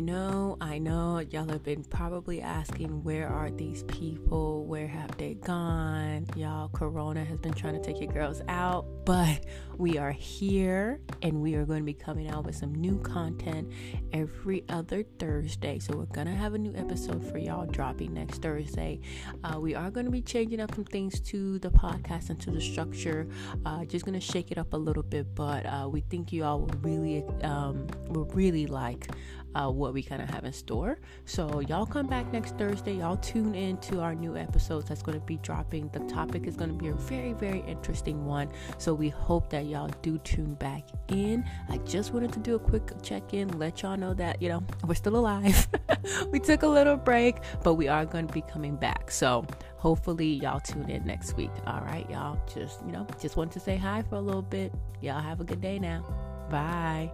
I know, I know y'all have been probably asking where are these people? Where have they gone? Y'all, Corona has been trying to take your girls out, but we are here and we are going to be coming out with some new content every other Thursday. So we're going to have a new episode for y'all dropping next Thursday. Uh, we are going to be changing up some things to the podcast and to the structure. Uh, just going to shake it up a little bit, but uh, we think you all will really, um, will really like uh, what we kind of have in store. So, y'all come back next Thursday. Y'all tune in to our new episodes that's going to be dropping. The topic is going to be a very, very interesting one. So, we hope that y'all do tune back in. I just wanted to do a quick check in, let y'all know that, you know, we're still alive. we took a little break, but we are going to be coming back. So, hopefully y'all tune in next week all right y'all just you know just want to say hi for a little bit y'all have a good day now bye